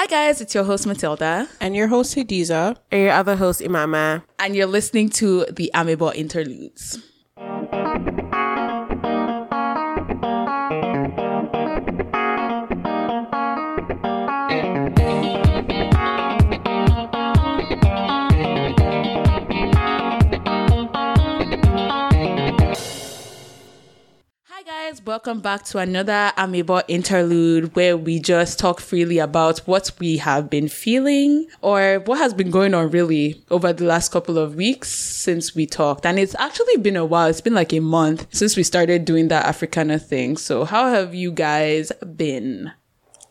Hi, guys, it's your host, Matilda, And your host, Hadiza. And your other host, Imama. and you're listening to the Amebo Interludes. Welcome back to another Amebo interlude where we just talk freely about what we have been feeling or what has been going on really over the last couple of weeks since we talked. And it's actually been a while. It's been like a month since we started doing that Africana thing. So how have you guys been?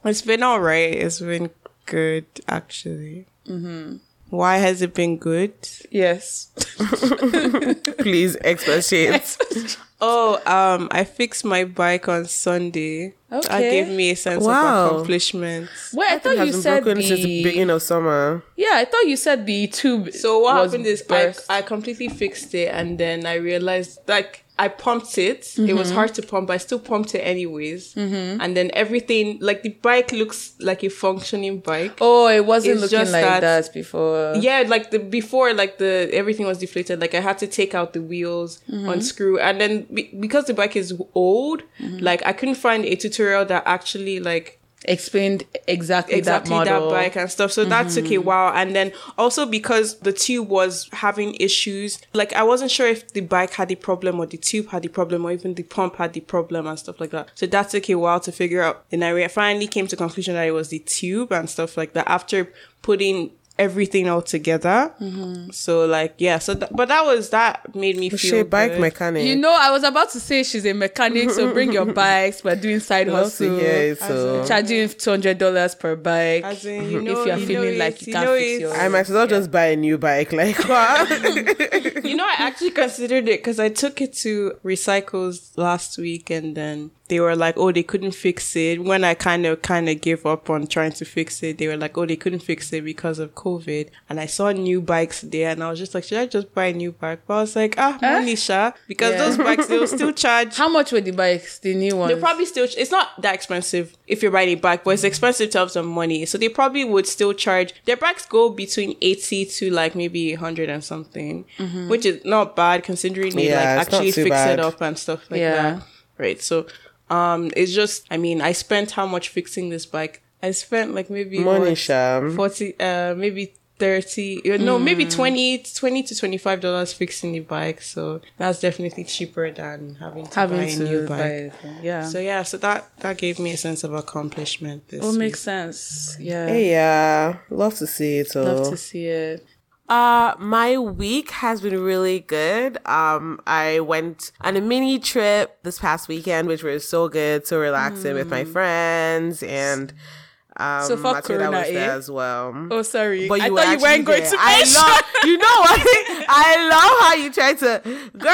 It's been all right. It's been good, actually. Mm-hmm. Why has it been good? Yes. Please expatiate. Oh, um, I fixed my bike on Sunday. Okay. That Okay. gave me a sense Wow. of accomplishment. Wait, I, thought you has been said broken the, since the beginning of summer. Yeah, I thought you said the tube. So what was happened is I, burst. I completely fixed it and then I realized like I pumped it. It Mm-hmm. was hard to pump, but I still pumped it anyways. Mm-hmm. And then everything like the bike looks like a functioning bike. Oh, it wasn't It's looking just like that, that- before. Yeah, like the before, like the everything was deflated. Like I had to take out the wheels, Mm-hmm. unscrew, and then be, because the bike is old, Mm-hmm. like I couldn't find a tutorial that actually like Explained exactly, exactly that that, model. Mm-hmm. bike and stuff. So that took a while. And then also because the tube was having issues, like I wasn't sure if the bike had the problem or the tube had the problem or even the pump had the problem and stuff like that. So that took a while to figure out. And I finally came to conclusion that it was the tube and stuff like that after putting everything all together. Mm-hmm. So like, yeah. So, th- but that was, that made me She feel bike good. mechanic. You know, I was about to say she's a mechanic, so bring your bikes. We're doing side Love hustle. hear it, so. Charging two hundred dollars per bike. As in, you know, if you're you feeling know like it's- you you can't know fix yours. I might as well just buy a new bike. Like, what? you know, I actually considered it because I took it to Recycles last week and then they were like, oh, they couldn't fix it. When I kind of, kind of gave up on trying to fix it, they were like, oh, they couldn't fix it because of COVID. And I saw new bikes there and I was just like, should I just buy a new bike? But I was like, ah, money, sha. Because Yeah. those bikes, they'll still charge. How much were the bikes? The new ones? They probably still, it's not that expensive if you're riding a bike, but it's expensive to have some money. So they probably would still charge, their bikes go between 80 to like maybe 100 and something, which is not bad considering they Yeah, like actually fix bad. it up and stuff like Yeah. that. Right. So, um, it's just, I mean, I spent how much fixing this bike? I spent like maybe Money, what, Sham. 40, uh, maybe 30, uh, no, maybe Mm. 20, 20 to $25 fixing the bike. So that's definitely cheaper than having to buy having a new bike. buy. Yeah. So yeah, so that that gave me a sense of accomplishment this it week. makes sense. Yeah. Hey, yeah. Love to see it. So. Love to see it. Uh, my week has been really good. Um, I went on a mini trip this past weekend, which was so good, so relaxing with my friends, and um, So fuck Corona, was there eh? as well. Oh, sorry. But I you thought you weren't going there. to I love, you know what? I love how you try to, girl.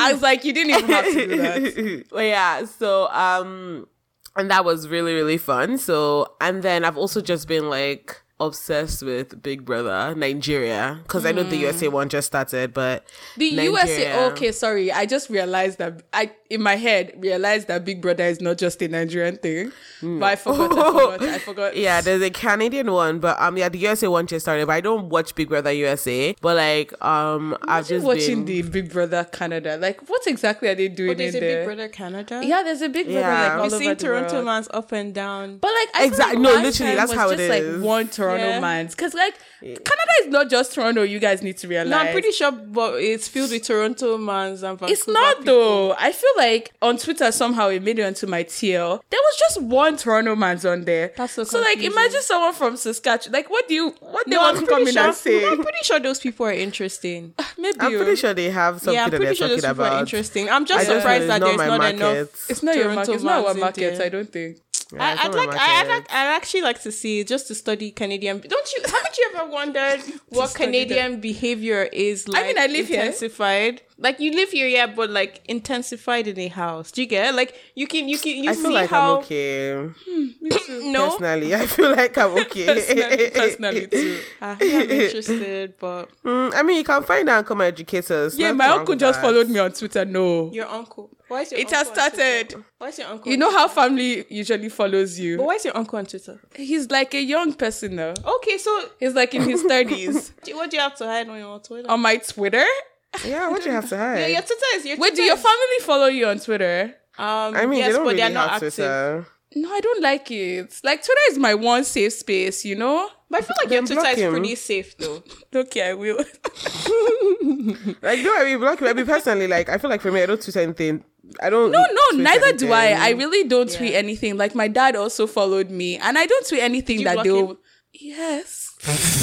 I was like, you didn't even have to do that. but yeah, so um and that was really really fun. So and then I've also just been like obsessed with Big Brother Nigeria because I know the USA mm. one just started, but The USA. Okay, sorry. I just realized that I, in my head, realized that Big Brother is not just a Nigerian thing. But I forgot. I forgot. I forgot. Yeah, there's a Canadian one, but um, yeah, the USA one just started. But I don't watch Big Brother USA. But like, um, I've just watching been, the Big Brother Canada. Like, what exactly are they doing But there's in a there? Big Brother Canada. Yeah, there's a Big Brother Yeah. like all I've seen Toronto world. man's up and down. But like, I feel like no, last literally, time that's was how just it like one Toronto Yeah. man's. Because like, Canada is not just Toronto. You guys need to realize. no, I'm pretty sure, but it's filled with Toronto man's and Vancouver It's not people. though. I feel like on Twitter somehow it made it onto my TL. There was just one Toronto man's on there. That's so So like imagine someone from Saskatchewan. Like what do you what they No, want I'm to come pretty in and say? I'm pretty sure those people are interesting. Ah, maybe I'm you- pretty oh. sure they have something yeah, I'm pretty sure those talking people are interesting. I'm just I surprised know that there's not not enough. it's not your Toronto market. It's not our market. I don't think. Yeah, I, I'd like, I, I'd like, I'd actually like to see just to study Canadian. Don't you? Haven't you ever wondered what Canadian behavior is like? mean, I live here. Intensified. Like you live here, yeah, but like intensified in a house. Do you get? it? Like you can, you can, you I see feel like how. I'm okay. No, Personally, I feel like I'm okay. personally, personally too. I think I'm interested, but Mm, I mean, you can find out and come educate us. Yeah, Nothing my uncle just that. followed me on Twitter. No, your uncle. Why is your it has uncle on Twitter? started. Why is your uncle? You know how family usually follows you. But why is your uncle on Twitter? He's like a young person now. Okay, so He's like in his thirties. what do you have to hide on your Twitter? on my Twitter. Yeah, what do you have to hide? yeah, your Twitter is your. Twitter Wait, do your family follow you on Twitter? Um, I mean, yes, they don't but really they're not have active. Twitter. No, I don't like it. Like Twitter is my one safe space, you know? But I feel like Then your Twitter block is him. pretty safe though. Okay, I will. Like, no, I mean, block me. I mean, personally, like, I feel like for me, I don't tweet anything. I don't. No, no, tweet neither do I. I really don't tweet anything. Like my dad also followed me, and I don't tweet anything you that block they'll. him? Yes.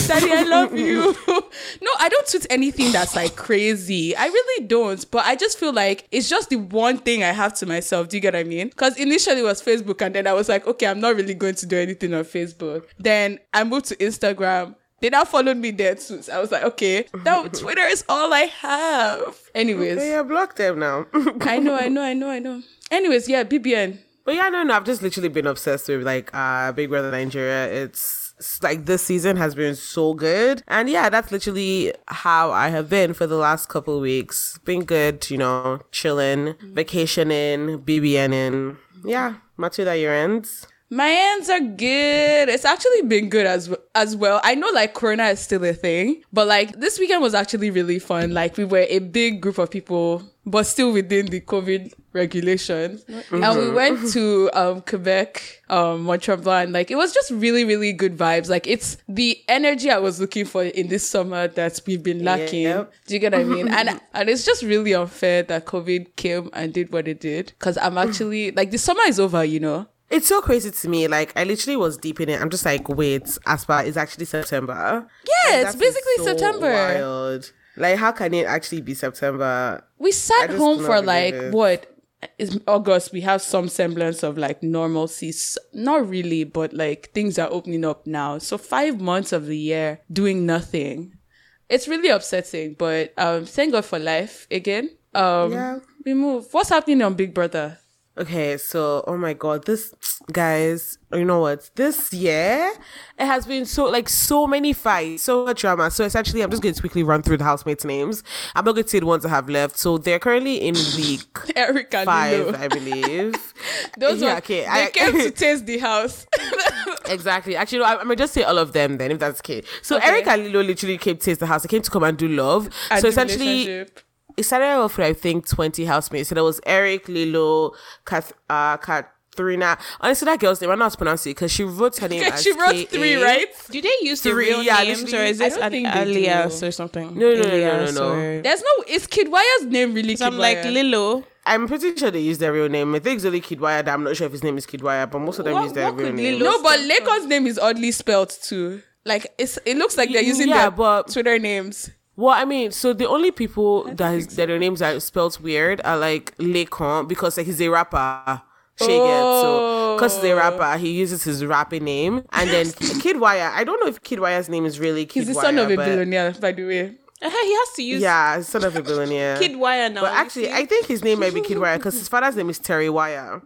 Daddy, I love you. no, I don't tweet anything that's like crazy. I really don't. But I just feel like it's just the one thing I have to myself. Do you get what I mean? Because initially it was Facebook, and then I was like, okay, I'm not really going to do anything on Facebook. Then I moved to Instagram. They now followed me there too. So I was like, okay, now Twitter is all I have. Anyways, Yeah, block them now. I know, I know, I know, I know. Anyways, yeah, BBN. But yeah, no, no, I've just literally been obsessed with like uh Big Brother Nigeria. It's, it's like this season has been so good. And yeah, that's literally how I have been for the last couple weeks. Been good, you know, chilling, mm-hmm. vacationing, BBNing. Yeah, Matilda year ends. My ends are good. It's actually been good as as well. I know like Corona is still a thing, but like this weekend was actually really fun. Like we were a big group of people, but still within the COVID regulations. And we went to um Quebec, um Mont Tremblant. Like it was just really, really good vibes. Like it's the energy I was looking for in this summer that we've been lacking. Yep. Do you get what I mean? and and it's just really unfair that COVID came and did what it did. Cause I'm actually like the summer is over, you know. It's so crazy to me. Like I literally was deep in it. I'm just like, wait, Aspa is actually September. Yeah, Like, it's basically so September. Wild. Like, how can it actually be September? We sat home for like it. what is August. We have some semblance of like normalcy. Not really, but like things are opening up now. So five months of the year doing nothing. It's really upsetting, but um, thank God for life again. Um, Yeah. we move. What's happening on Big Brother? Okay, so oh my god, this guys, you know what? This year it has been so like so many fights, so much drama. So essentially, I'm just going to quickly run through the housemates' names. I'm not going to say the ones that have left. So they're currently in week Eric and five, Lilo. I believe. Those Yeah, okay, They I- came to taste the house. Exactly. Actually, no, I, I'm gonna just say all of them then, if that's okay. So Okay. Eric and Lilo literally came to taste the house. They came to come and do love. And so essentially. It started off with I think 20 housemates. So there was Eric, Lilo, Kath, uh, Katharina. Honestly, that girl's name, I'm not to pronounce it because she wrote her name as she wrote K-A. three, right? Do they use the real yeah, names, or is I this don't an think they do. alias or something? No, no, no, no, no, no. or- There's no. Is Kiddwaya's name really So I'm like Lilo. I'm pretty sure they use their real name. I think it's only Kiddwaya. that I'm not sure if his name is Kiddwaya, but most of them What- use their real name. No, but Stem Laycon's name is oddly spelled too. Like it's it looks like they're using Yeah, their but- Twitter names. Well, I mean, so the only people that, is, that their names are spelled weird are like Laycon because like he's a rapper. Shaggy. it. So because he's a rapper, he uses his rapping name. And then Kiddwaya, I don't know if Kiddwaya's name is really Kid He's the Wire, son of a but- billionaire, by the way. Uh, he has to use Yeah, son of a billionaire. Kiddwaya now. But actually. I think his name might be Kiddwaya because his father's name is Terry Waya.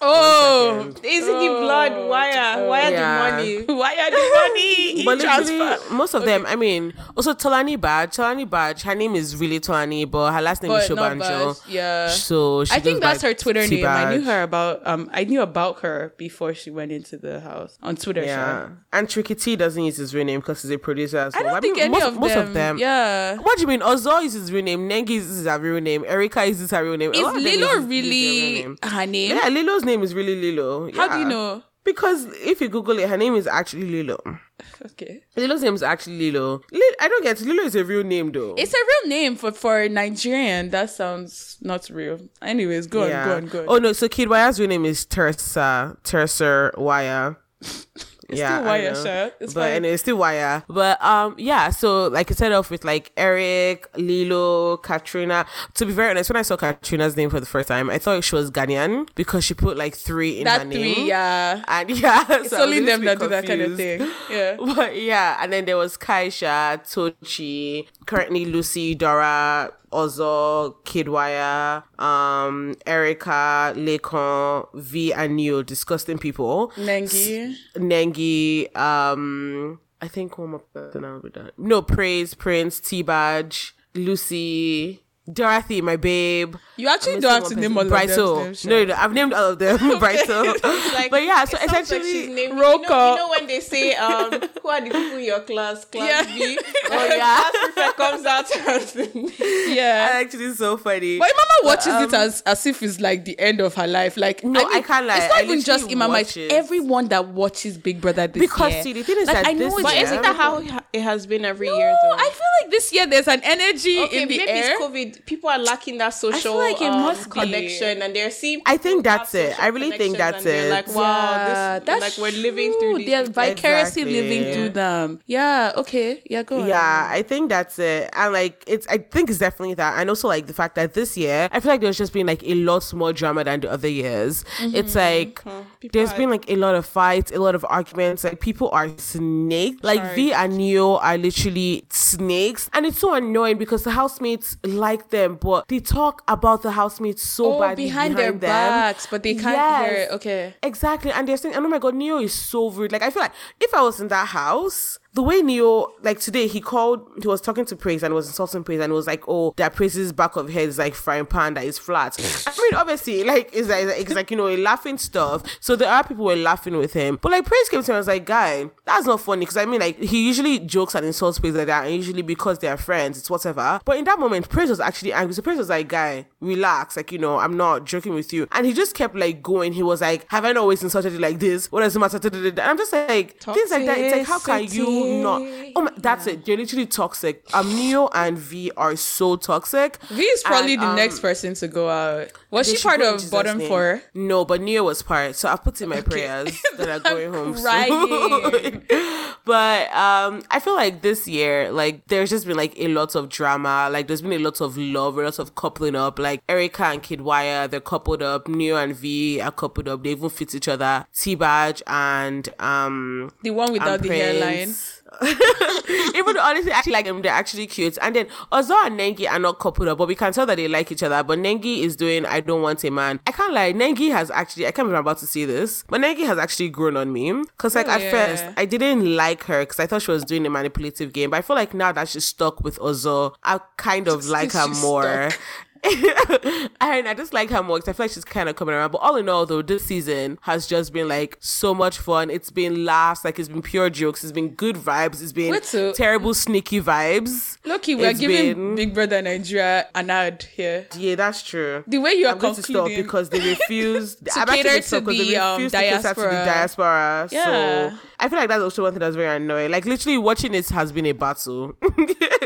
Oh, is it the blood wire? Wire Yeah. the money? why are the money But transfer? most of them, I mean, also Tolani Baj. Tolani Baj, her name is really Tolani, but her last name is But not Shobanjo. Yeah. So she I think that's her Twitter name. I knew her about um I knew about her before she went into the house on Twitter. Yeah, sure. and Trikytee doesn't use his real name because he's a producer as I well. don't think mean, any most, of most them. of them. Yeah. What do you mean? Ozo uses his real name. Nengi uses her real name. Erica uses her real name. Is lot Lilo use- use their real really name. her name? Yeah, Lilo's name is really Lilo. How do you know? Because if you Google it, her name is actually Lilo. Okay. Lilo's name is actually Lilo. Li- I don't get it. Lilo is a real name though. It's a real name for for Nigerian. That sounds not real. Anyways, go on, go on, go on. Oh no, so Kiddwaya's real name is Teresa Teresa Wire. yeah, still wire, sure. It's but fine. anyway, it's still wire. But um, yeah. So like it started off with like Eric, Lilo, Katrina. To be very honest, when I saw Katrina's name for the first time, I thought she was Ghanaian because she put like three in her that name. three, yeah. And yeah, It's so only them that little do that kind of thing. Yeah. But yeah, and then there was Kaisha, Tochi, currently Lucy, Dora, Ozo, Kiddwaya, um, Erica, Laycon, Vee, and Neo, disgusting people. Nengi. Nengi, um, I think one more person I'll be done. No, Praise, Prince, T Baj, Lucy, Dorathy, my babe. You actually don't have to name all person. of them. Brighto. Shem, No, no, I've named all of them. Brighto. Like, but yeah, so it sounds like essentially, she's named- you know, call. you know when they say, um, who are the people in your class? Class Yeah. B. Oh, yeah. Class comes out and Yeah. actually so funny. But Imama watches um, it as as if it's like the end of her life. Like No, I can't lie. It's not I even just literally Imama. watch It's everyone that watches Big Brother this year. Because, year. see, the thing is like, that I know this it's But year- isn't that how it has been every No, year though? I feel like this year there's an energy okay, in the maybe air. it's COVID. People are lacking that social like it um, must be. connection, and they're seeing. I think that's it. I really think that's and it. Like wow, yeah, this that's like we're living true. through these. They're vicariously Exactly. living through them. Yeah. Okay. Yeah. Go on. Yeah, I think that's it. And like it's I think it's definitely that. And also like the fact that this year I feel like there's just been like a lot more drama than the other years. Mm-hmm, it's mm-hmm, like mm-hmm. People there's are- been like a lot of fights, a lot of arguments. Like people are snakes. Like Vee and Neo are literally snakes. And it's so annoying because the housemates like them, but they talk about the housemates so Oh, badly behind, behind, their them. backs, but they can't Yes. hear it. Okay. Exactly. And they're saying, oh my God, Neo is so rude. Like, I feel like if I was in that house, the way Neo, like today, he called, he was talking to Praise and was insulting Praise and was like, oh, that Praise's back of head is like frying pan that is flat. I mean, obviously, like, it's like, it's like, you know, laughing stuff. So there are people who were laughing with him. But like, Praise came to him and was like, guy, that's not funny. Because I mean, like, he usually jokes and insults Praise like that. And usually because they're friends, it's whatever. But in that moment, Praise was actually angry. So Praise was like, guy, relax. Like, you know, I'm not joking with you. And he just kept like going. He was like, have I not always insulted you like this? What does it matter? And I'm just like, things like that. It's like, how can you not? Oh my, that's it. They're literally toxic. Um, Neo and Vee are so toxic. Vee is probably And, the um, next person to go out. Was she part of bottom name. four? No, but Neo was part. So I put in my prayers that are going home soon. but um, I feel like this year, like there's just been like a lot of drama. Like there's been a lot of love, a lot of coupling up. Like Erica and Kiddwaya, they're coupled up. Neo and Vee are coupled up. They even fit each other. T Baj and um The one without the hairline. Even though honestly, I actually like them. They're actually cute. And then Ozo and Nengi are not coupled up, but we can tell that they like each other. But Nengi is doing I don't want a man. I can't lie. Nengi has actually I can't believe I'm about to see this, but Nengi has actually grown on me. Cause like Oh, at yeah. first I didn't like her because I thought she was doing a manipulative game. But I feel like now that she's stuck with Ozo, I kind of like her more. stuck. and I just like her more because I feel like she's kind of coming around. But all in all, though, this season has just been like so much fun. It's been laughs, like it's been pure jokes. It's been good vibes. It's been terrible, sneaky vibes. Loki, we're It's giving been- Big Brother Nigeria an ad here. Yeah, that's true. The way you are I'm going to stop concluding because they refused To I'm actually cater to the, um, refused to the diaspora. diaspora. Yeah. So I feel like that's also one thing that's very annoying. Like literally watching it has been a battle.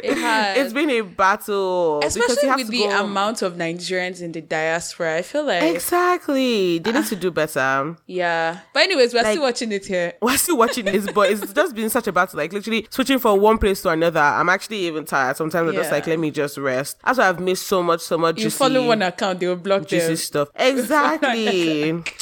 It has. It's been a battle. because you especially have with to the go- amount of Nigerians in the diaspora. I feel like Exactly. They need ah. to do better. yeah. But anyways, we're Like- still watching it here. we're still watching this, but it's just been such a battle. Like literally switching from one place to another. I'm actually even tired. Sometimes I'm just like, let me just rest. That's why I've missed so much, so much. You juicy, follow one account, they will block juicy them. stuff. Exactly.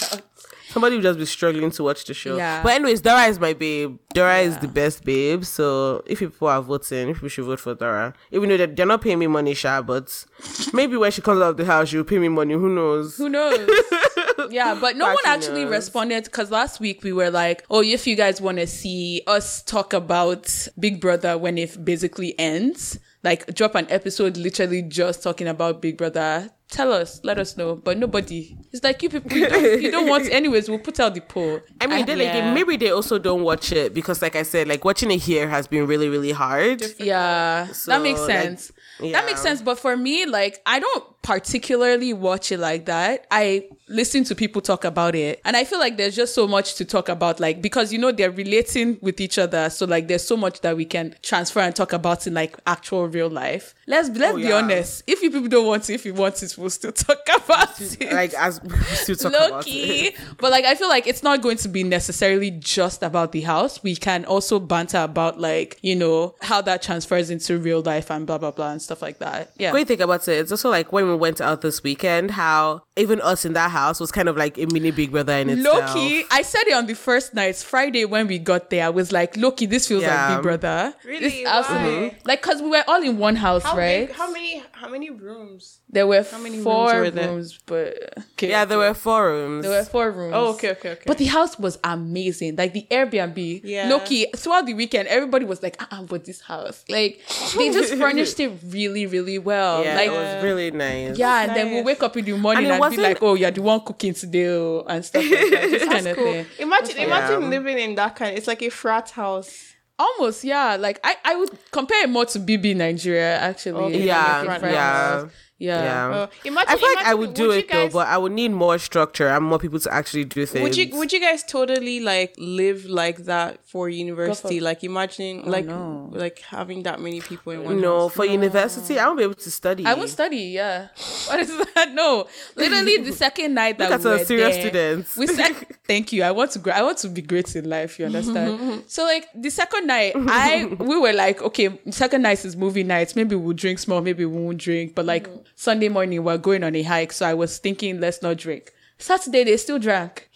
Somebody will just be struggling to watch the show. Yeah. But anyways, Dora is my babe. Dora is the best babe. So if people are voting, if we should vote for Dora, even though they're, they're not paying me money, Sha, but maybe when she comes out of the house, she'll pay me money. Who knows? Who knows? yeah, but no one Actually actually knows. responded because last week we were like, oh, if you guys want to see us talk about Big Brother when it basically ends, like drop an episode literally just talking about Big Brother. Tell us, let us know. But nobody. It's like you people, you don't, you don't want. Anyways, we'll put out the poll. I mean, then again, maybe they also don't watch it because, like I said, like watching it here has been really, really hard. Yeah, that makes like, sense. yeah. That makes sense. But for me, like, I don't particularly watch it like that. I listen to people talk about it. And I feel like there's just so much to talk about, like, because, you know, they're relating with each other. So, like, there's so much that we can transfer and talk about in, like, actual real life. Let's, let's Oh, be yeah. honest. If you people don't want it, if you want it, we'll still talk about it. like as we still talk Low about key. it. But like I feel like it's not going to be necessarily just about the house. We can also banter about like, you know, how that transfers into real life and blah blah blah and stuff like that. Yeah. Great thing about it, it's also like when we went out this weekend, how even us in that house was kind of like a mini Big Brother in itself. Loki, I said it on the first night, Friday when we got there. I was like, Loki, this feels Yeah. like Big Brother. Really? This Why? absolutely like because we were all in one house, How right? big? How many? How many rooms? there were how many rooms four were there? rooms, but okay, Yeah, there were four rooms. There were four rooms. Oh, okay, okay, okay. But the house was amazing. Like the Airbnb. Yeah. Loki, throughout the weekend, everybody was like, uh uh but this house. Like they just furnished it really, really well. yeah, like it was really nice. yeah, and then we'll wake up in the morning And and, it be like, oh, you're the one cooking today oh, and stuff like that. This kind of cool. thing. Imagine, imagine Yeah. living in that kind. It's like a frat house. Almost, yeah. Like I, I would compare it more to BB Nigeria actually. Okay, Yeah, like yeah. Yeah. Yeah. Uh, imagine, I feel like I would do you it though, but I would need more structure and more people to actually do things. Would you would you guys totally like live like that for university? for- Like imagine like no. like having that many people in one no, house. for university, I won't be able to study. I will study, yeah. What is that? No, literally the second night that Look at we our were serious there, students. We said, "Thank you. I want to. Gra- I want to be great in life. You understand?" so, like the second night, I we were like, "Okay, second night is movie night. Maybe we'll drink small. Maybe we won't drink. But like Sunday morning, we're going on a hike. So I was thinking, let's not drink. Saturday, they still drank.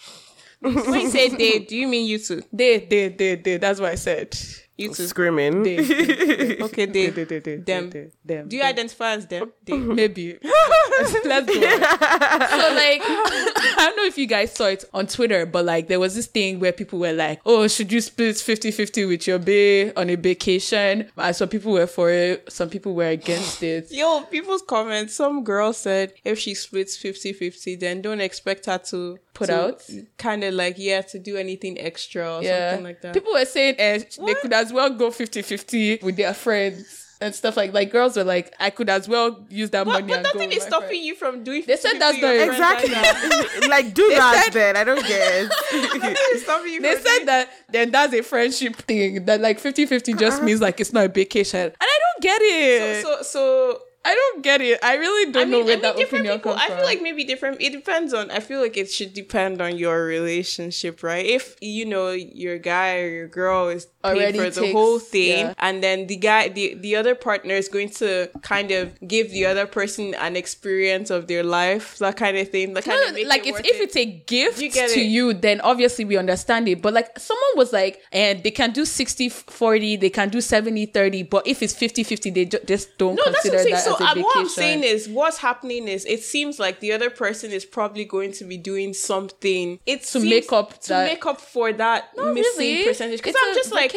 when you say they, do you mean you two? They, they, they, they. That's what I said. You two. screaming. They, they, Okay, they. they, they, they, them. they, them. Do you identify as them? They. Maybe. Let's go. so like I don't know if you guys saw it on Twitter, but like there was this thing where people were like, Oh, should you split 50-50 with your bae on a vacation? And some people were for it, some people were against it. Yo, people's comments. Some girl said if she splits 50-50, then don't expect her to Put to out? kind of like yeah to do anything extra or Yeah. something like that. People were saying eh, they could as well go 50-50 with their friends and stuff like like girls were like, I could as well use that but money but nothing is stopping friends. you from doing. They said that's with not- your right Exactly. like do They that said- then. I don't get it. Nothing is stopping you They from said doing- that then that's a friendship thing. That like 50-50 just means like it's not a vacation. And I don't get it. so so I don't get it. I really don't I mean, know where I mean, that different opinion people. comes I feel like maybe different. It depends on. I feel like it should depend on your relationship, right? If you know your guy or your girl is paid Already for the whole thing, yeah. and then the guy, the the other partner is going to kind of give the other person an experience of their life, that kind of thing. That kind No, of make like it if it. it's a gift You to it. you, then obviously we understand it. But like someone was like, and they can do 60 40, they can do 70 30, but if it's 50 50, they ju- just don't No, consider that So as a vacation. what I'm saying is, what's happening is, it seems like the other person is probably going to be doing something. It To make up to that- make up for that Not missing really. percentage. Because It's I'm just like.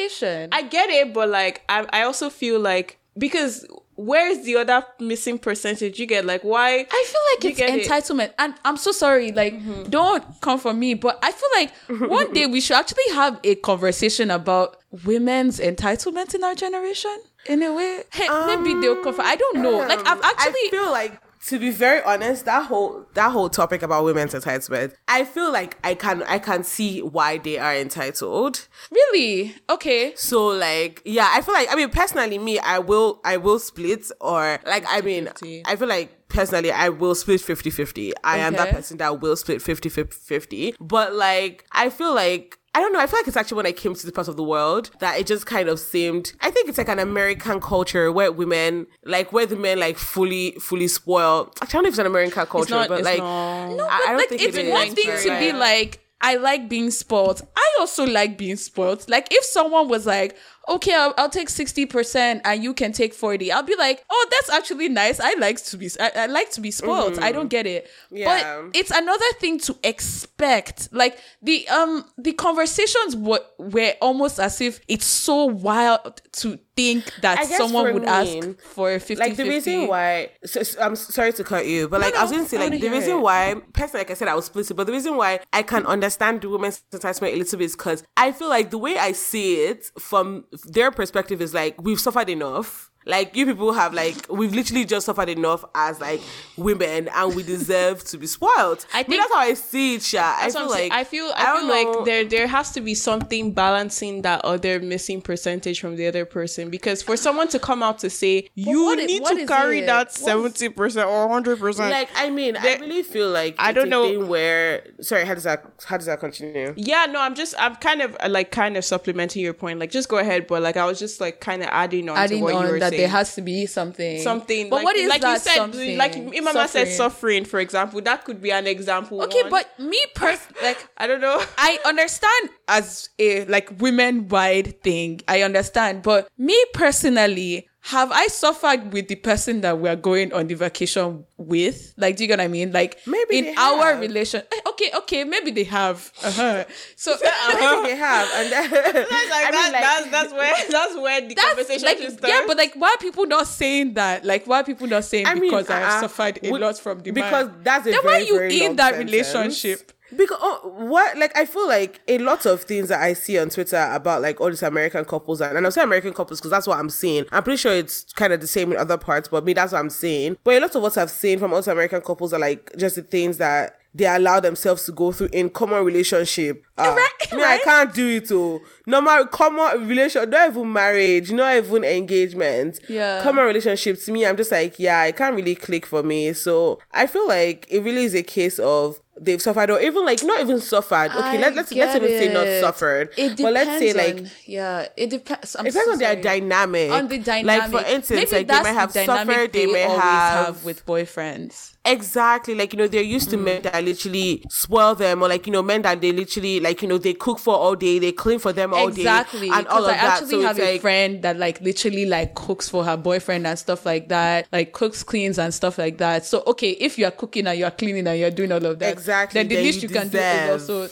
I get it, but like, I I also feel like because where's the other missing percentage? You get like why? I feel like You it's get it. Mm-hmm. entitlement. And I'm so sorry, like, don't come for me, but I feel like one day we should actually have a conversation about women's entitlement in our generation. In a way, hey, maybe they'll come for. I don't know. Like, I've actually. I feel like to be very honest, that whole that whole topic about women's entitlement, I feel like I can I can see why they are entitled. really okay. So like yeah, I feel like I mean personally me, I will I will split or like I mean I feel like personally I will split 50-50. I am that person that will split 50-50. But like I feel like I don't know. I feel like it's actually when I came to this part of the world that it just kind of seemed. I think it's like an American culture where women, like, where the men like fully, fully spoil. I don't know if it's an American culture, not- but it's like, not. No, I- but I don't like think it's it is. one thing to be Like- like, I like being spoiled. I also like being spoiled. Like if someone was like, okay, I'll, I'll take 60% and you can take 40, I'll be like, oh, that's actually nice. I like to be, I, I like to be spoiled. I don't get it. Mm-hmm. Yeah. But it's another thing to expect. Like the, um, the conversations were, were almost as if it's so wild to think that someone would me, ask for 50 like the reason why so, so- I'm sorry to cut you, but like I was going to say like the reason it. why personally like I said I was split, but the reason why I can understand the women's entitlement a little bit is because I feel like the way I see it from their perspective is like we've suffered enough. Like you people have like we've literally just suffered enough as like women, and we deserve to be spoiled. I I think think- that's how I see it, Sha. I feel like I feel I, don't feel know. there there has to be something balancing that other missing percentage from the other person because for someone to come out to say you what need what to carry it? that seventy percent or hundred percent. like I mean, I There- really feel like I it's don't a know- thing where sorry, how does that how does that continue? Yeah, no, I'm just I'm kind of like kind of supplementing your point. Like just go ahead, but like I was just like kind of adding on adding to what you were that saying. There has to be something something but like, what is like that you said something? like Imama said Suffering. for example that could be an example okay one. but me pers- like I don't know I understand as a like women wide thing. I understand, but me personally, have I suffered with the person that we're going on the vacation with? Like, do you get what I mean? Like, Maybe in our have. relation. eh, Okay, okay, maybe they have. Uh-huh. So I think they have, and like, I mean, like- that's that's where that's where the that's conversation like, should start. yeah, but like, why are people not saying that? Like, why are people not saying I mean, because I have uh, suffered a we- lot from the because man? that's a then very, why you very in that sentence. relationship? Because oh, what like I feel like a lot of things that I see on Twitter about like all these American couples and, and I'm saying American couples because that's what I'm seeing. I'm pretty sure it's kind of the same in other parts, but me that's what I'm seeing. But a lot of what I've seen from also American couples are like just the things that they allow themselves to go through in common relationship. Uh, Right, I right. can't do it. Oh, normal common relation, not even marriage, not even engagement. Yeah. common relationship to me, I'm just like, yeah, it can't really click for me. So I feel like it really is a case of they've suffered or even like not even suffered. Okay, I let, let's let's even say not suffered. It but let's say depends like on- yeah, it depends. I'm it depends so on their dynamic. on the dynamic. Like for instance, Maybe like they might have suffered, they may always have, with boyfriends. Exactly like you know they're used to mm. men that literally spoil them or like you know men that they literally like you know they cook for all day, they clean for them all exactly day, and all of I that. actually So have a like friend that like literally like cooks for her boyfriend and stuff like that, like cooks, cleans and stuff like that. So okay, if you are cooking and you are cleaning and you're doing all of that, Exactly, then the then least you you, can do is also,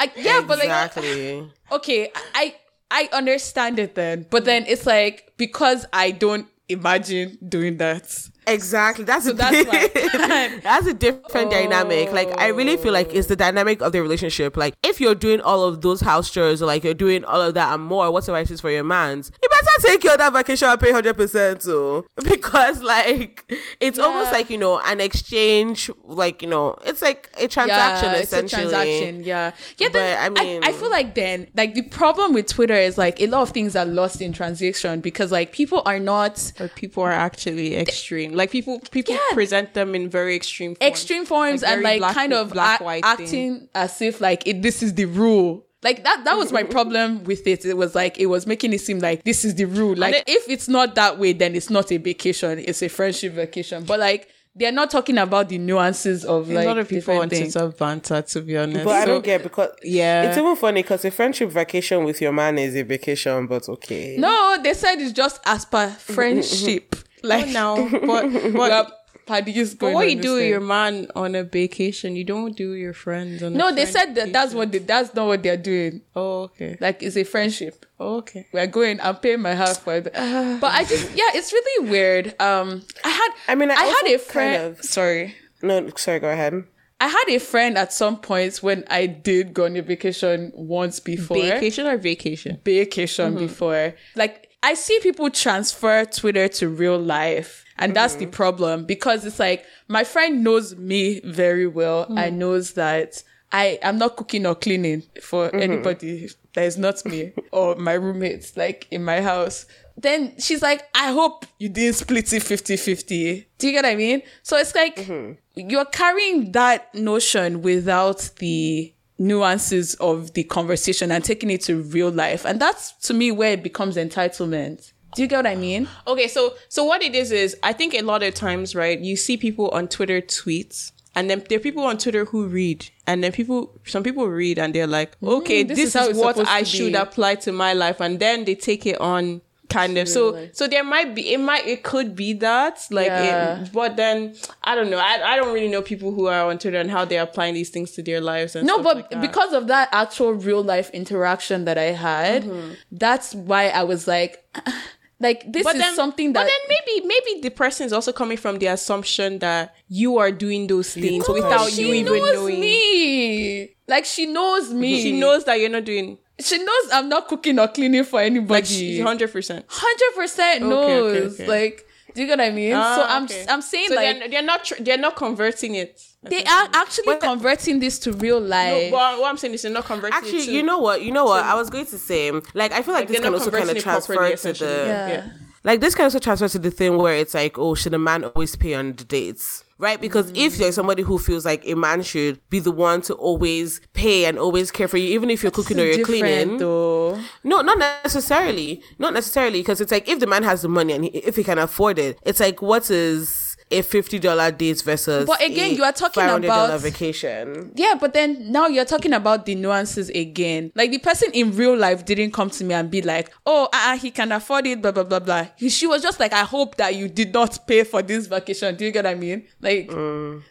I, yeah, but like exactly. okay, I I understand it then, but then it's like because I don't imagine doing that. Exactly. That's a that's why- that's a different dynamic. Like I really feel like it's the dynamic of the relationship. Like if you're doing all of those house chores or like you're doing all of that and more, what's whatever it is for your man's, you better take your that vacation and pay hundred percent too. Because like it's almost like, you know, an exchange, like, you know, it's like a transaction yeah, essentially. It's a transaction, yeah. Yeah, then, But, I I, mean- I, feel like then, like the problem with Twitter is like a lot of things are lost in transaction because like people are not but people are actually extreme. Like people people Yeah. present them in very extreme forms. extreme forms Like, and like black- kind of black a- white acting thing. as if like it, this is the rule. Like that that was my problem with it. It was like it was making it seem like this is the rule. Like it- if it's not that way, then it's not a vacation. It's a friendship vacation. But like they're not talking about the nuances of like a lot of people want on things. Twitter banter, to be honest. But I don't get because Yeah. it's even funny because a friendship vacation with your man is a vacation, but okay. No, they said it's just as per friendship. Mm-hmm. Like no, but we but, are parties but going what you do with your man on a vacation, you don't do your friends on. a No, they said that that's what they, that's not what they're doing. Oh, okay. Like it's a friendship. Oh, okay. We're going. I'm paying my half for it. But I just yeah, it's really weird. Um, I had I mean, I I had also a friend. kind of- Sorry. No, sorry, go ahead. I had a friend at some point when I did go on a vacation once before. Vacation or vacation? vacation before. Like I see people transfer Twitter to real life. And that's the mm-hmm. problem because it's like my friend knows me very well mm. and knows that I am not cooking or cleaning for mm-hmm. anybody that is not me or my roommates like in my house. Then she's like, I hope you didn't split it 50 50. Do you get what I mean? So it's like mm-hmm. you're carrying that notion without the nuances of the conversation and taking it to real life. And that's to me where it becomes entitlement. Do you get what I mean? Okay, so so what it is is I think a lot of times, right, you see people on Twitter tweets and then there are people on Twitter who read and then people some people read and they're like, okay, Mm, this this, is is, what I should apply to my life and then they take it on kind of so so there might be it might it could be that like Yeah. it, but then i don't know I, I don't really know people who are on twitter and how they're applying these things to their lives and No, but like because of that actual real life interaction that I had, mm-hmm. that's why I was like, like this but is then something that. but then maybe maybe the person is also coming from the assumption that you are doing those things without you even knows knowing me. Like she knows me. she knows that you're not doing she knows I'm not cooking or cleaning for anybody. hundred percent. Hundred percent knows. Okay, okay, okay. Like, do you get what I mean? so Ah, I'm. I'm saying So like they're, they're not tr- they're not converting it. they are actually converting this to real No, life. but what I'm saying is they're not converting it. Actually, to- you know what? You know what? I was going to say, like, I feel like, they're this can also kind of transfer to the yeah. yeah. like this can also transfer to the thing where it's like, oh, should a man always pay on the dates? Right? Because if mm. you're somebody who feels like a man should be the one to always pay and always care for you, even if you're cooking or you're cleaning. though. No, not necessarily. Not necessarily. Because it's like if the man has the money and he, if he can afford it, it's like what is a fifty dollar date versus But again, a you are talking $500 about- vacation. Yeah, but then now you're talking about the nuances again. Like the person in real life didn't come to me and be like, "Oh, uh, he can afford it," blah blah blah blah. He- She was just like, "I hope that you did not pay for this vacation." Do you get what I mean? Like,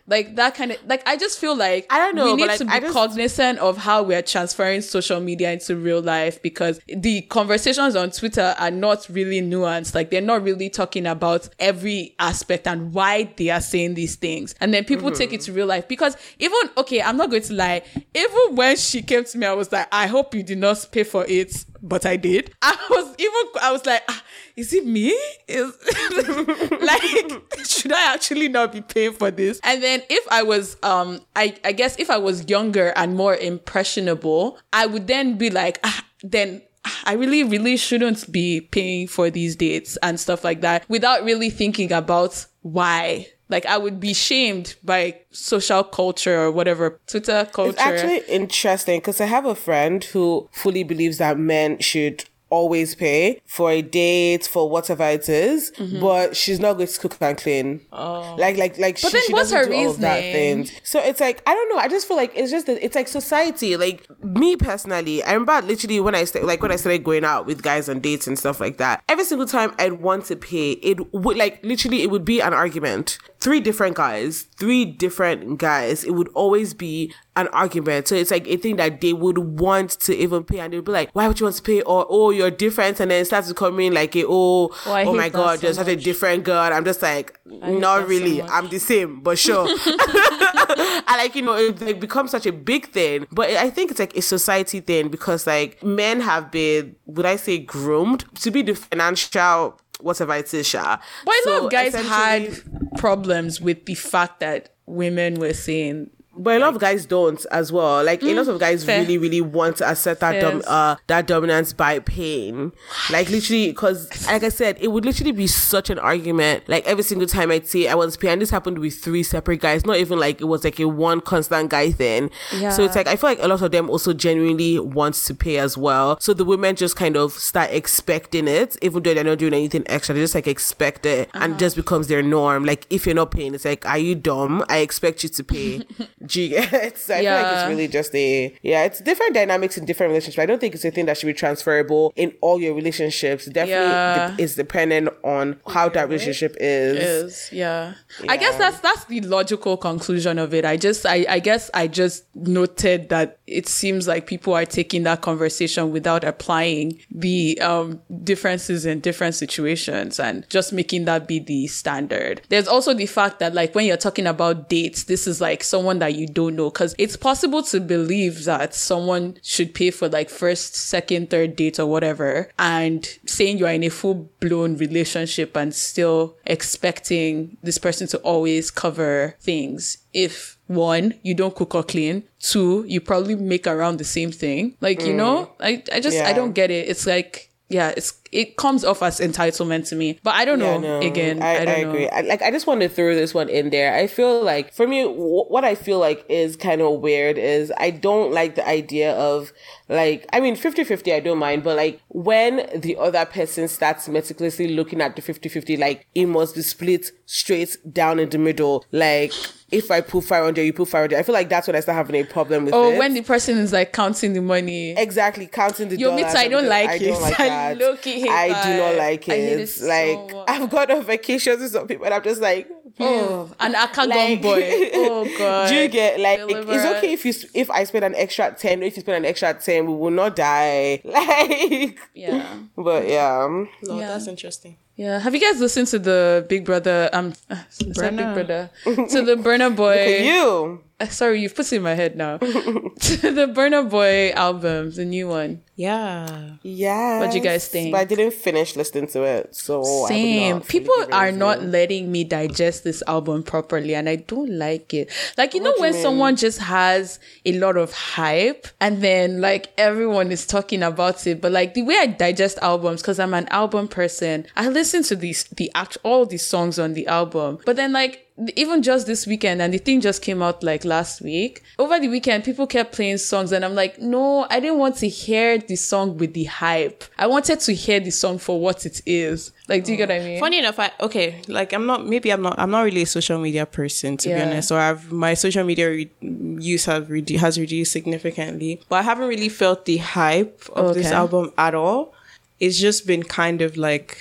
like that kind of like. I just feel like I don't know, We need like, to be just- cognizant of how we're transferring social media into real life because the conversations on Twitter are not really nuanced. Like they're not really talking about every aspect and why they are saying these things. And then people take it to real life because even okay, I'm not going to lie. Even when she came to me, I was like, I hope you did not pay for it, but I did. I was even I was like, ah, is it me? Is like should I actually not be paying for this? And then if I was um I I guess if I was younger and more impressionable, I would then be like, ah, then I really, really shouldn't be paying for these dates and stuff like that without really thinking about why. Like I would be shamed by social culture or whatever, Twitter culture. It's actually interesting because I have a friend who fully believes that men should always pay for a date for whatever it is, mm-hmm. but she's not going to cook and clean. Oh. Like like like she, then she what's her do all of that reasoning? So it's like I don't know. I just feel like it's just that it's like society. Like me personally, I remember literally when I st- like when I started going out with guys on dates and stuff like that. Every single time I'd want to pay, it would like literally it would be an argument. Three different guys, three different guys. It would always be an argument. So it's like a thing that they would want to even pay, and they'd be like, "Why would you want to pay?" Or "Oh, you're different," and then it starts to come in like, a, "Oh, Oh, oh my god, so you're such a different girl." I'm just like, hate not that so really. I'm the same, but sure. I like you know it like, becomes such a big thing, but I think it's like a society thing because like men have been, would I say, groomed to be the financial whatever it is, Sha. But a lot of guys had problems with the fact that women were saying But a lot of guys don't as well. Like a lot of guys Mm, fair. really, really want to assert that dom- uh that dominance by paying. Like literally, because like I said, it would literally be such an argument. Like every single time I'd say I was paying, and this happened with three separate guys. Not even like it was like a one constant guy thing. Yeah. So it's like I feel like a lot of them also genuinely want to pay as well. So the women just kind of start expecting it, even though they're not doing anything extra. They just like expect it, Uh-huh. and it just becomes their norm. Like if you're not paying, it's like, are you dumb? I expect you to pay. Do you get? So I feel like it's really just a yeah. It's different dynamics in different relationships. I don't think it's a thing that should be transferable in all your relationships. Definitely, Yeah. de- it's dependent on how that relationship is. is yeah. i guess that's that's the logical conclusion of it i just I, I guess i just noted that it seems like people are taking that conversation without applying the um differences in different situations and just making that be the standard there's also the fact that like when you're talking about dates this is like someone that you don't know. Because it's possible to believe that someone should pay for like first second third date or whatever and saying you are in a full-blown relationship and still expecting this person to always cover things. If one you don't cook or clean. Two you probably make around the same thing. Like you know? Mm. I i just i don't get it. It's like yeah it's it comes off as entitlement to me but i don't Yeah, know no, again I, i, don't I know agree. I, like, I just want to throw this one in there. I feel like, for me, w- what I feel like is kind of weird is I don't like the idea of, like, I mean, 50 50, I don't mind, but like, when the other person starts meticulously looking at the 50 50, like, it must be split straight down in the middle. Like, if I put 500, you put 500. I feel like that's when I start having a problem with oh it. when the person is like counting the money Exactly, counting the Yo, dollars. I don't like I it. don't like that. Low-key hate I do not that. like I hate it. it so like much. I've gone on vacations with some people, and I'm just like, oh an akagon Like- boy oh god do you get like it's Deliver. okay if you if I spend an extra ten, if you spend an extra ten, we will not die. Like, yeah but yeah, Lord, Yeah. that's interesting. Yeah. Have you guys listened to the Big Brother? Um, uh, is that Big Brother? to the Burna Boy. You. Sorry, you've put it in my head now. to the Burna Boy album, the new one. Yeah. Yeah. What'd you guys think? But I didn't finish listening to it, so Same. not People give it a are not letting me digest this album properly, and I don't like it. Like, you know, What do you when mean? someone just has a lot of hype and then, like, everyone is talking about it. But, like, the way I digest albums, because I'm an album person, I listen to these, the act, all the songs on the album. But then, like, even just this weekend, and the thing just came out like last week. Over the weekend, people kept playing songs, and I'm like, no, I didn't want to hear the song with the hype. I wanted to hear the song for what it is. Like, do you get what I mean? Funny enough, I okay, like I'm not maybe I'm not I'm not really a social media person to be honest. so I've my social media re- use have redu- has reduced significantly, but I haven't really felt the hype of this album at all. It's just been kind of like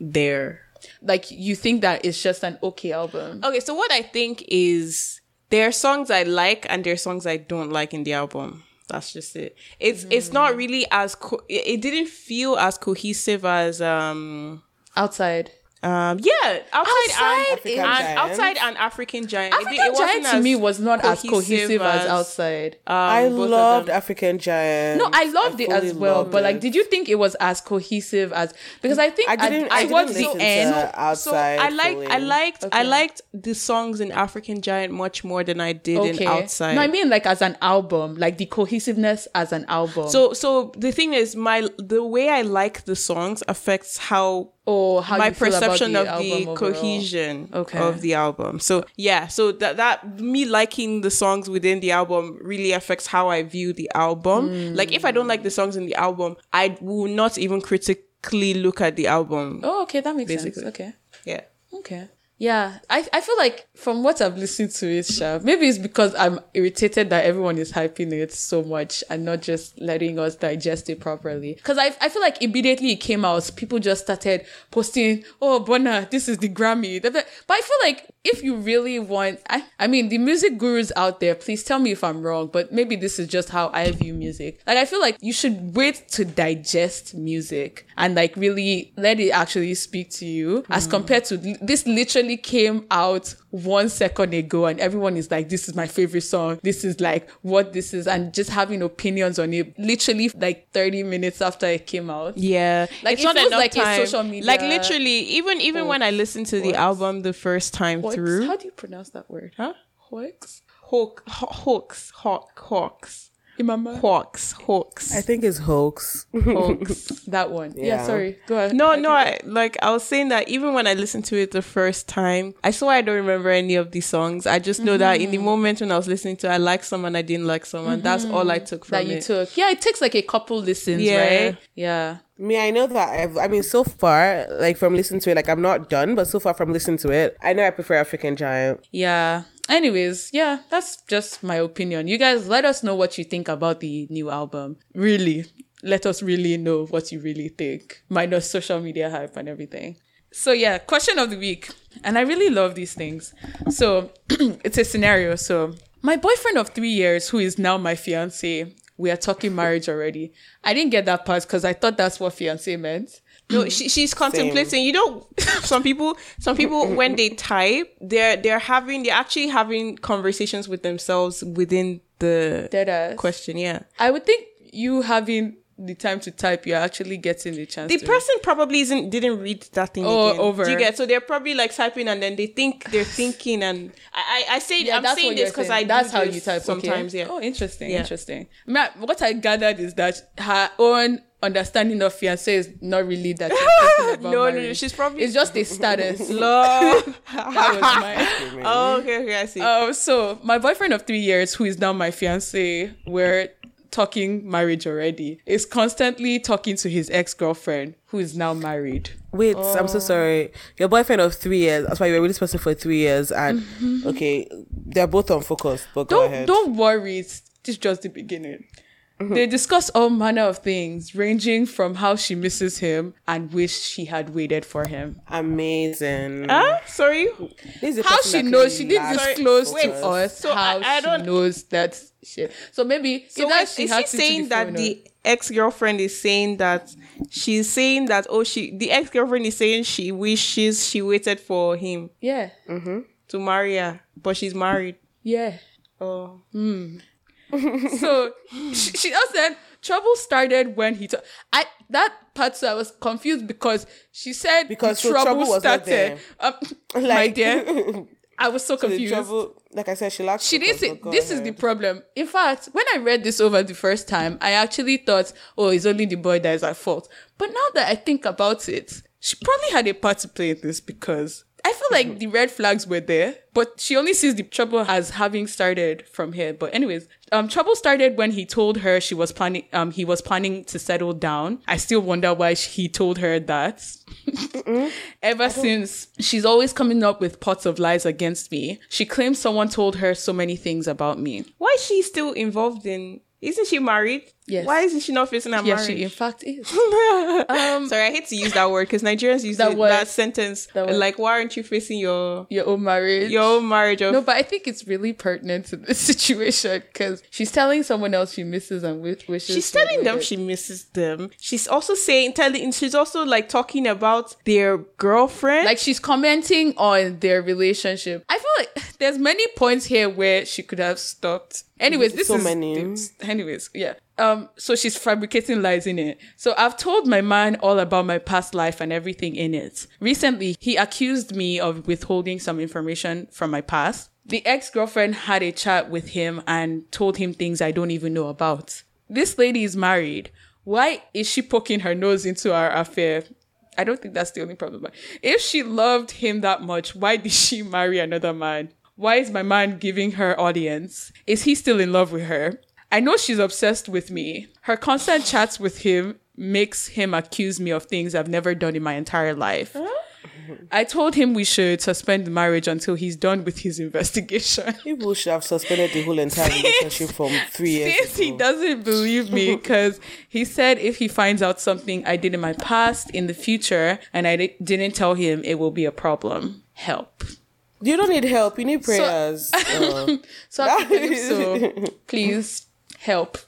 there. Like you think that it's just an okay album. Okay, so what I think is there are songs I like and there are songs I don't like in the album. That's just it. It's it's not really as co- it, it didn't feel as cohesive as um Outside. Um yeah outside, Outside and, African outside and African giant. African it wasn't Giant to me was not as cohesive as, as, Outside. um, I loved. African Giant. no, I loved it as well, loved but like, it. did you think it was as cohesive as because I think I didn't- I, I didn't towards listen the to end. that. so outside I liked I fully. liked I liked the songs in African Giant much more than I did in Okay. Outside. No, I mean like as an album, like the cohesiveness as an album. so so the thing is my the way I like the songs affects how or how my you feel about perception the of the cohesion Okay. of the album. So yeah, so that that me liking the songs within the album really affects how I view the album. Hmm. Like if I don't like the songs in the album, I will not even critically look at the album. Oh, okay, that makes Basically. sense. Okay. Yeah. Okay. Yeah, I, I feel like from what I've listened to it, Sha, maybe it's because I'm irritated that everyone is hyping it so much and not just letting us digest it properly. Because I, I feel like immediately it came out, people just started posting, oh, Burna, this is the Grammy. But I feel like if you really want, I, I mean, the music gurus out there, please tell me if I'm wrong, but maybe this is just how I view music. Like, I feel like you should wait to digest music and like really let it actually speak to you as mm. compared to this literally came out one second ago and everyone is like, this is my favorite song. This is like what this is and just having opinions on it literally like 30 minutes after it came out. Yeah, Like, it's it not feels enough like a time. social media Like literally, even even when I listened to the Hoax. album the first time Hoax? through, How do you pronounce that word? huh? Hoax? Hawk, haw- hawks, hawk, hawks, Imama? hawks, hawks. I think it's hoax. Hoax. that one. Yeah. Yeah. sorry. Go ahead. No, no, I like I was saying that even when I listened to it the first time, I swear I don't remember any of these songs. I just know that in Mm-hmm. the moment when I was listening to it, I liked someone, I didn't like someone. That's all I took from that you it. took. Yeah, it takes like a couple listens, Yeah. right? Yeah. Me, I know that I've, I mean, so far, like from listening to it, like I'm not done, but so far from listening to it, I know I prefer African Giant. Yeah. Anyways, yeah, that's just my opinion. You guys let us know what you think about the new album. Really. Let us really know what you really think. Minus social media hype and everything. So yeah, question of the week. And I really love these things. So it's a scenario. So my boyfriend of three years, who is now my fiance, we are talking marriage already. I didn't get that part because I thought that's what fiance meant. No, she, she's contemplating. You know, some people, some people when they type, they're they're having, they're actually having conversations with themselves within the Deadass. question. Yeah, I would think you having the time to type, you're actually getting the chance. the to person probably isn't didn't read that thing Oh, again. over. Do you get? So they're probably like typing and then they think they're thinking and I I, I say Yeah, I'm that's saying this because saying. I that's how you type sometimes. okay. Yeah. Oh, interesting, Yeah. interesting. Ma- what I gathered is that her own understanding of fiance is not really that. she's thinking about No, no, no, she's probably- It's just a status. Lord. that was mine. oh, okay, okay, I see. Um, so my boyfriend of three years, who is now my fiance, we're talking marriage already, is constantly talking to his ex girlfriend, who is now married. Wait, I'm so sorry. Your boyfriend of three years. That's why you were with this person for three years, and okay, they're both unfocused. But Don't ahead. don't worry. It's, this is just the beginning. Mm-hmm. They discuss all manner of things, ranging from how she misses him and wish she had waited for him. Amazing. Huh? Sorry. This is How she knows she didn't disclose focus. to us So how I- I she don't- knows that shit. So maybe So either wait, she is had she to to saying that the ex girlfriend is saying that she's saying that oh she the ex girlfriend is saying she wishes she waited for him or- yeah, mm-hmm. to marry her, but she's married. yeah. Oh, hmm. So she, she just said trouble started when he. I that part so I was confused because she said Because so trouble, trouble started. Um, my dear, I was so The confused. trouble, like I said, she lacks. she didn't say this is the problem. In fact, when I read this over the first time, I actually thought, oh, it's only the boy that is at fault. But now that I think about it, she probably had a part to play in this because I feel like the red flags were there, but she only sees the trouble as having started from here. But anyways, um, trouble started when he told her she was planning, um, he was planning to settle down. I still wonder why he told her that. Ever since, she's always coming up with pots of lies against me. She claims someone told her so many things about me. why is she still involved in? Isn't she married? Yes. Why isn't she not facing her Yeah, marriage? she in fact is. Um, Sorry, I hate to use that word because Nigerians use That that, word. that sentence. That like, why aren't you facing your Your own marriage. your own marriage? Of, no, but I think it's really pertinent to this situation because she's telling someone else she misses and wishes. She's telling them she misses them. She's also saying, telling, she's also like talking about their girlfriend. like she's commenting on their relationship. I feel like there's many points here where she could have stopped. Anyways, this So is many. anyways, yeah. Um, so she's fabricating lies in it. So I've told my man all about my past life and everything in it. Recently, he accused me of withholding some information from my past. The ex-girlfriend had a chat with him and told him things I don't even know about. This lady is married. Why is she poking her nose into our affair? I don't think that's the only problem. But if she loved him that much, why did she marry another man? Why is my man giving her audience? Is he still in love with her? I know she's obsessed with me. Her constant chats with him makes him accuse me of things I've never done in my entire life. I told him we should suspend the marriage until he's done with his investigation. People should have suspended the whole entire relationship from three years Since he doesn't believe me, because he said if he finds out something I did in my past in the future and I di- didn't tell him, it will be a problem. Help. You don't need help. You need prayers. Uh, So I so. Please help.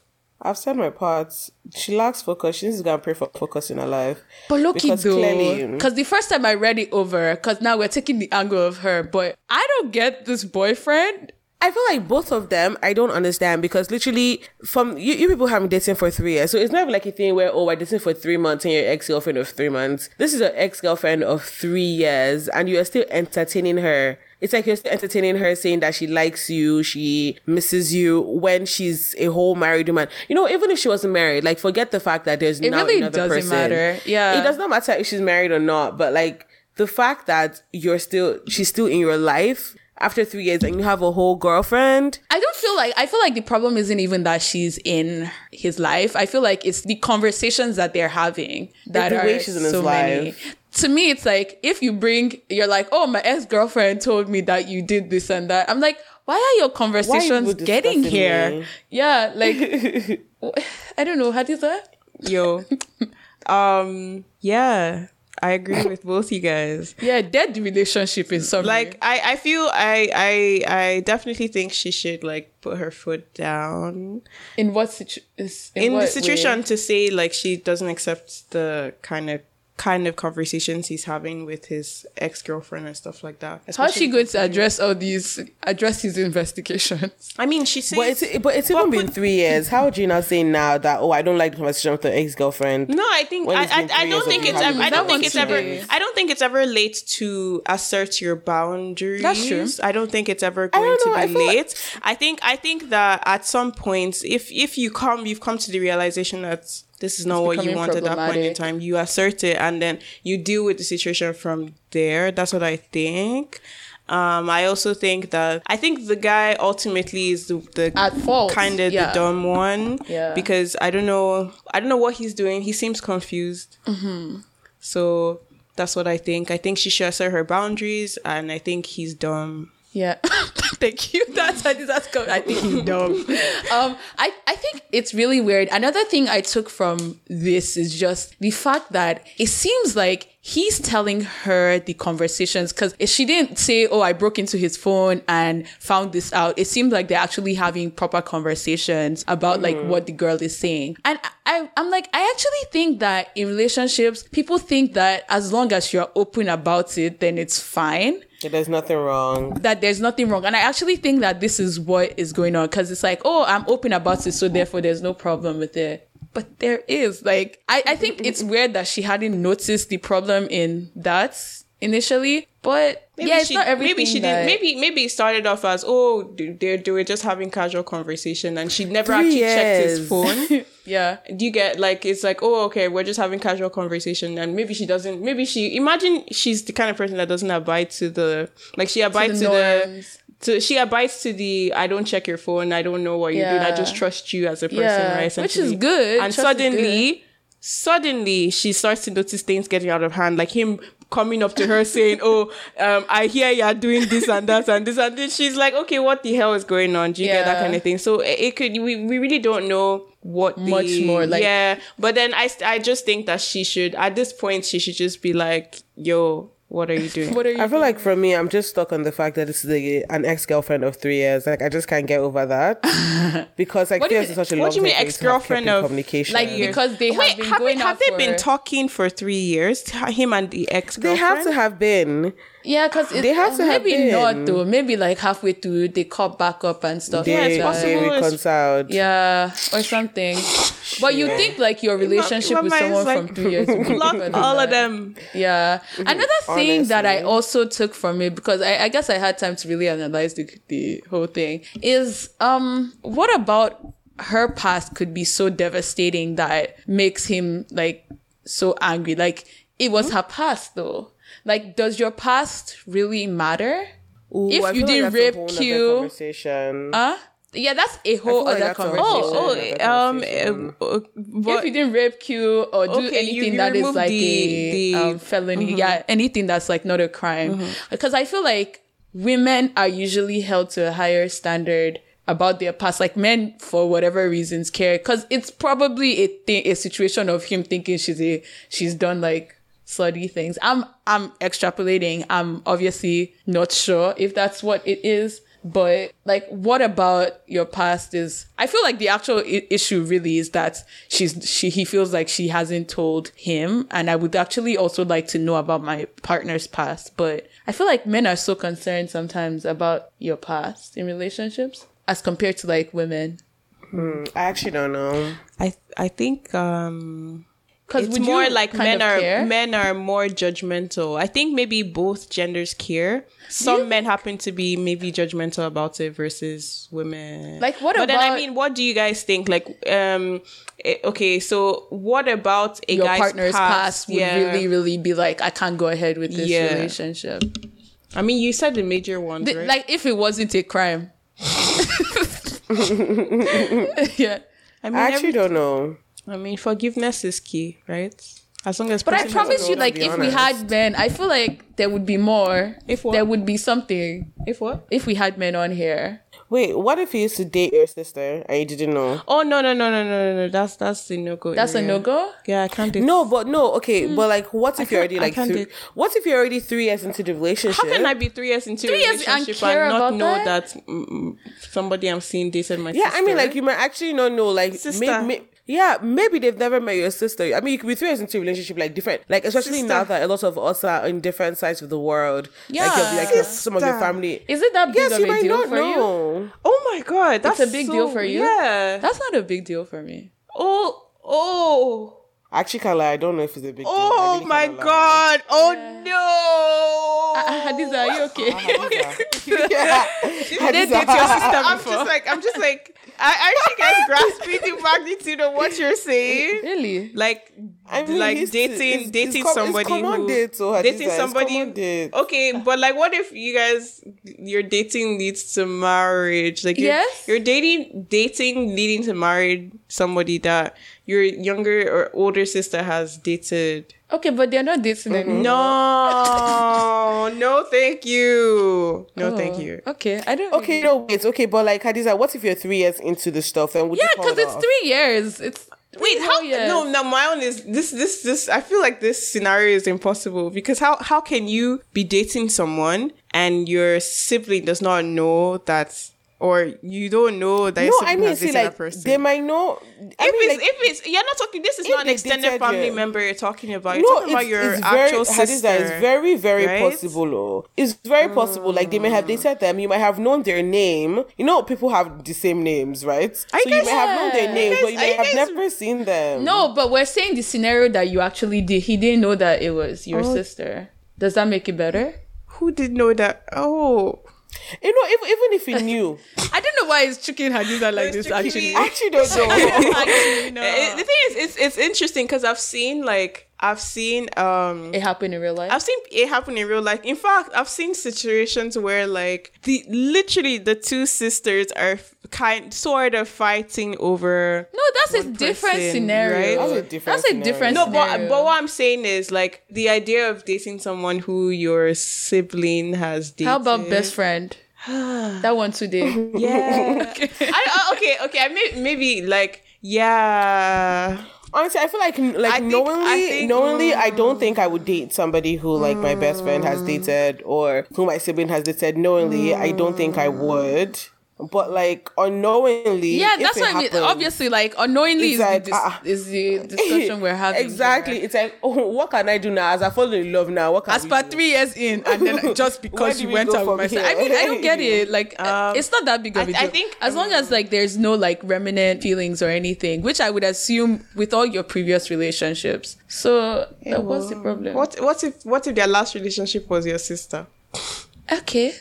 I've said my part. She lacks focus. She needs to go and pray for focus in her life. But lucky Because though, clearly- because the first time I read it over, because now we're taking the angle of her, but I don't get this boyfriend. I feel like both of them, I don't understand because literally, from you, you people have been dating for three years, so it's not like a thing where oh, we're dating for three months and your ex girlfriend of three months. This is your ex girlfriend of three years, and you are still entertaining her. It's like you're still entertaining her, saying that she likes you, she misses you when she's a whole married woman. You know, even if she wasn't married, like forget the fact that there's It now really another doesn't person. matter. Yeah. it does not matter if she's married or not, but like the fact that you're still, she's still in your life after three years and you have a whole girlfriend. I don't feel like I feel like the problem isn't even that she's in his life. I feel like it's the conversations that they're having that the are way she's his so many. To me, it's like if you bring, you're like, oh, my ex girlfriend told me that you did this and that. I'm like, why are your conversations you getting here? me? Yeah, like I don't know. How do you that? yo, um, yeah, I agree with both you guys. Yeah, dead relationship in some Like. I, I feel I, I, I definitely think she should like put her foot down in what situation? is in, the situation way? to say like she doesn't accept the kind of kind of conversations he's having with his ex girlfriend and stuff like that. How is she going to address all these? Address his investigations? I mean, she says. But it's but it's even been three years. How would you now say now that oh I don't like the conversation with the ex girlfriend? No, I think I, I, I don't think it's ever, I don't think it's ever today. I don't think it's ever late to assert your boundaries. That's true. I don't think it's ever I going don't know, to be feel like- late. I think I think that at some point, if if you come, you've come to the realization that this is not what you want at that point in time. You assert it, and then you deal with the situation from there. That's what I think. Um, I also think that I think the guy ultimately is the, the At fault, kind of yeah. the dumb one. Yeah. Because I don't know, I don't know what he's doing. He seems confused. Mm-hmm. So that's what I think. I think she should assert her boundaries, and I think he's dumb Yeah, thank you. That's I that's good. I think you dumb. Um, I I think it's really weird. Another thing I took from this is just the fact that it seems like he's telling her the conversations because she didn't say, "Oh, I broke into his phone and found this out." It seems like they're actually having proper conversations about like what the girl is saying, and I I'm like I actually think that in relationships people think that as long as you're open about it, then it's fine Yeah, There's nothing wrong. that there's nothing wrong. And I actually think that this is what is going on because it's like, oh, I'm open about it, so therefore there's no problem with it. But there is. Like, I, I think it's weird that she hadn't noticed the problem in that initially. But Maybe yeah, it's she, not everything. maybe she that- didn't. Maybe maybe it started off as oh they they were just having casual conversation and she never Three actually checked his phone. Yeah. Do you get like it's like oh okay we're just having casual conversation and maybe she doesn't maybe she imagine she's the kind of person that doesn't abide to the like she abides to the to she abides to the I don't check your phone I don't know what you're doing I just trust you as a person Yeah, right which is good. and Trust suddenly suddenly she starts to notice things getting out of hand like him coming up to her saying oh um i hear you're doing this and that and this and this. She's like okay what the hell is going on? Do you get that kind of thing? So it, it could we, we really don't know what the, Much more, like- yeah but then i i just think that she should at this point she should just be like yo what are you doing What are you I feel like for me, I'm just stuck on the fact that it's is a, an ex girlfriend of three years. Like I just can't get over that because like What do years is such a what long do you mean time for you to ex-girlfriend of- communication. like because they have Wait, been have, going they, have out they for, been talking for three years? Him and the ex girlfriend? they have to have been. Yeah, because They have to have maybe not been. though. Maybe like halfway through they caught back up and stuff. They, like it's that. possible. they reconciled. Yeah, or something. But you think like your relationship my with someone like, from three years would be block all of them Yeah. Another thing that I also took from it because I, I guess I had time to really analyze the the whole thing is um what about her past could be so devastating that makes him like so angry. Like it was her past though. Like does your past really matter? Ooh, If I you didn't that's a rape Q- conversation. Huh? Yeah, that's a whole other that's a whole- conversation. Oh, oh, um, conversation. uh, uh, if you didn't rape Q or do Okay, anything you that is like the- a the- Mm-hmm. um, felony, yeah, anything that's like not a crime, because I feel like women are usually held to a higher standard about their past. Like men, for whatever reasons, care because it's probably a thing, a situation of him thinking she's a she's done like slutty things. I'm I'm extrapolating. I'm obviously not sure if that's what it is. But like, what about your past is? I feel like the actual I- issue really is that she's she he feels like she hasn't told him, and I would actually also like to know about my partner's past. But I feel like men are so concerned sometimes about your past in relationships as compared to like women. I actually don't know. I I think um Because it's more like men are men are more judgmental. I think maybe both genders care. Some men happen to be maybe judgmental about it versus women. Like, what but then I mean, what do you guys think? Like, um, eh, okay, so what about a your guy's partner's past, past? would yeah. really, really be like, I can't go ahead with this Yeah. relationship. I mean, you said the major ones, The- right? Like if it wasn't a crime. yeah. I mean, I actually every- don't know. I mean, forgiveness is key, right? As long as. But I promise you, like, be if we had men, I feel like there would be more. If what? there would be something. If what? If we had men on here, Wait, what if he used to date your sister and you didn't know? Oh no no no no no no no! That's that's a no go. that's a no go. Yeah, I can't do. No, but no, okay, but like, what if you're already like, can't three, do- what if you're already three years into the relationship? How can I be three years into a Three years and relationship care and, not about know that? that, mm, somebody I'm seeing dated my sister? Yeah, sister? I mean, like you might actually not know, like, Sister. maybe, yeah, maybe they've never met your sister. I mean, you could be three years into a relationship, like different, like especially now that a lot of us are in different sides of the world. Yeah. like, you'll be like your, some of your family. Is it that big yes, of you a might deal not for you? oh my god, that's It's a big so- deal for you. Yeah. That's not a big deal for me. oh oh Actually, can't lie. I don't know if it's a big deal. Oh really my cannot lie. god! Oh no! Uh, Hadiza, are you okay? yeah. I did date your sister I'm just like I'm just like I actually guys grasping the magnitude of what you're saying. really? Like I mean, like it's- dating it's- it's dating com- it's somebody common who date, so Hadiza, dating somebody common date. okay but like what if you guys your dating leads to marriage like you're, Yes. you're dating dating leading to married somebody that your younger or older sister has dated. Okay, but they're not dating mm-hmm. anymore. No, no, thank you. No, oh, thank Oh, you. Okay, I don't. Okay, no, wait, okay, but like Hadiza, what if you're three years into the stuff and would Yeah, because it it's off? three years. It's Wait, how? whole years. No, no. My own is this, this, this. I feel like this scenario is impossible because how how can you be dating someone and your sibling does not know that, or you don't know that your No, I mean, has see, dated like that person? they might know. I if mean, it's like, if it's you're not talking. This is not an extended family yeah. member you're talking about. You're no, talking about it's, your it's very, sister. Hadiza, it's very, very right? Mm. possible. Oh. It's very possible. Like they may have dated them. You might have known their name. You know, people have the same names, right? I so you guys- may have known their Yeah. names, but you may are have you guys- never seen them. No, but we're saying the scenario that you actually did. He didn't know that it was your Oh. sister. Does that make it better? Who did know that? Oh, you know, even, even if he knew, I don't know why it's chicken Hadiza like this. Actually, I actually don't know. actually, no. The thing is, it's it's interesting because I've seen like I've seen um it happen in real life. I've seen it happen in real life. In fact, I've seen situations where like the literally the two sisters are kind sort of fighting over. no, that's a one different scenario. right? That's a different That's a different No, but scenario. but what I'm saying is like the idea of dating someone who your sibling has dated. How about best friend? that one today. Yeah. I, I- okay, okay. I may, maybe like yeah. Honestly, I feel like like I think- knowingly, I think- knowingly, I don't mm. think I would date somebody who like my best friend has mm. dated or who my sibling has dated. Knowingly, I don't think I mm. would. But like unknowingly, Yeah, that's it what I mean. happens- Obviously, like unknowingly is, like, the, dis- ah. is the discussion we're having. Exactly. It's like, oh, what can I do now? As I fall in love now, what can As we per do? three years in, and then just because you we went go out with my sister. I mean, I don't get it. Like, uh, Um, it's not that big of a I- deal. I think, as long as like there's no like remnant feelings or anything, which I would assume with all your previous relationships. So, uh, what's the problem? What what if what if their last relationship was your sister? Okay.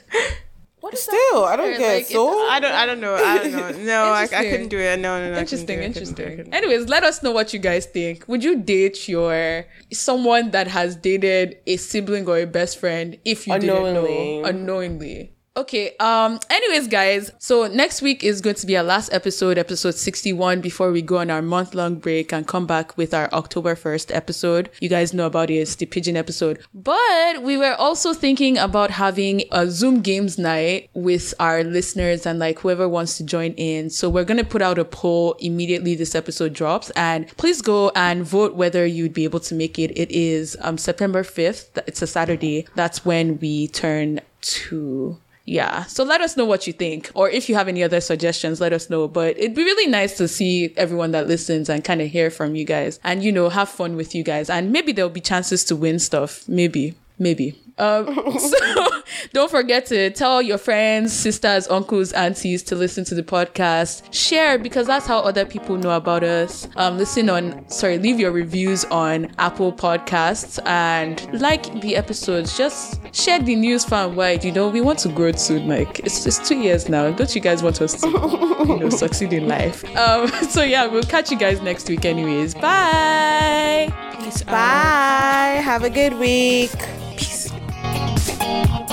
What is Still, I don't Like, get it's- so. I don't I don't know. I don't know. No, I, I couldn't do it. No, no, no. Interesting do it. I couldn't do it. I interesting couldn't do it. anyways let us know what you guys think would you date your someone that has dated a sibling or a best friend if you didn't know unknowingly okay um anyways guys so next week is going to be our last episode episode 61 before we go on our month-long break and come back with our october 1st episode. You guys know about it it's the pigeon episode. But we were also thinking about having a zoom games night with our listeners and like whoever wants to join in. So we're to put out a poll immediately this episode drops. And please go and vote whether you'd be able to make it. It is um september 5th it's a saturday. That's when we turn two yeah. So let us know what you think. Or if you have any other suggestions, let us know. But it'd be really nice to see everyone that listens and kind of hear from you guys and, you know, have fun with you guys. And maybe there'll be chances to win stuff. Maybe. Maybe. Um, so don't forget to tell your friends, sisters, uncles, aunties to listen to the podcast. Share because that's how other people know about us. Um, listen on, sorry, leave your reviews on Apple Podcasts and like the episodes. Just share the news far and wide. You know, we want to grow soon. Like it's it's two years now. Don't you guys want us to, you know, succeed in life? Um, so yeah, we'll catch you guys next week. Anyways, bye. Peace Bye. Have a good week. Thank you.